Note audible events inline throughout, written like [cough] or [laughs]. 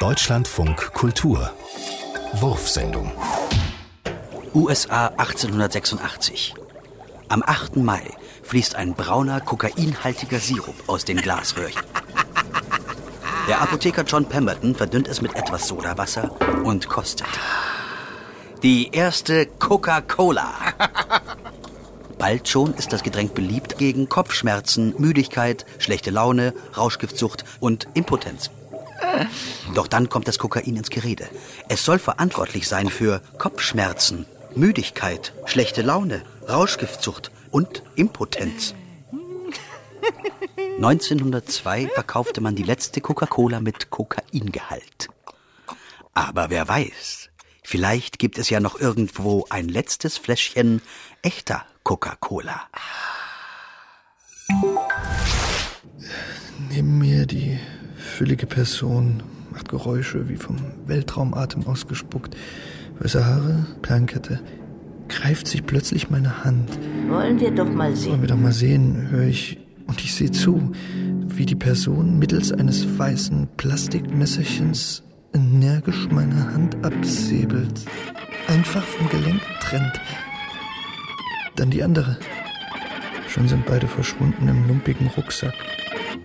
Deutschlandfunk Kultur Wurfsendung USA 1886. Am 8. Mai fließt ein brauner, kokainhaltiger Sirup aus den Glasröhrchen. Der Apotheker John Pemberton verdünnt es mit etwas Sodawasser und kostet. Die erste Coca-Cola. Bald schon ist das Getränk beliebt gegen Kopfschmerzen, Müdigkeit, schlechte Laune, Rauschgiftsucht und Impotenz. Doch dann kommt das Kokain ins Gerede. Es soll verantwortlich sein für Kopfschmerzen, Müdigkeit, schlechte Laune, Rauschgiftsucht und Impotenz. [laughs] 1902 verkaufte man die letzte Coca-Cola mit Kokaingehalt. Aber wer weiß, vielleicht gibt es ja noch irgendwo ein letztes Fläschchen echter Coca-Cola. Neben mir die füllige Person macht Geräusche wie vom Weltraumatem ausgespuckt. Weiße Haare, Perlenkette. Greift sich plötzlich meine Hand. Wollen wir doch mal Wollen sehen. wir doch mal sehen, höre ich und ich sehe zu, wie die Person mittels eines weißen Plastikmesserchens energisch meine Hand absäbelt. Einfach vom Gelenk trennt. Dann die andere. Schon sind beide verschwunden im lumpigen Rucksack.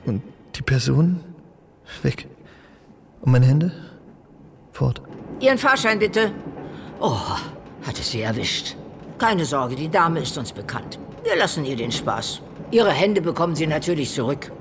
Und die Person weg. Und meine Hände fort. Ihren Fahrschein bitte. Oh, hat es sie erwischt. Keine Sorge, die Dame ist uns bekannt. Wir lassen ihr den Spaß. Ihre Hände bekommen Sie natürlich zurück.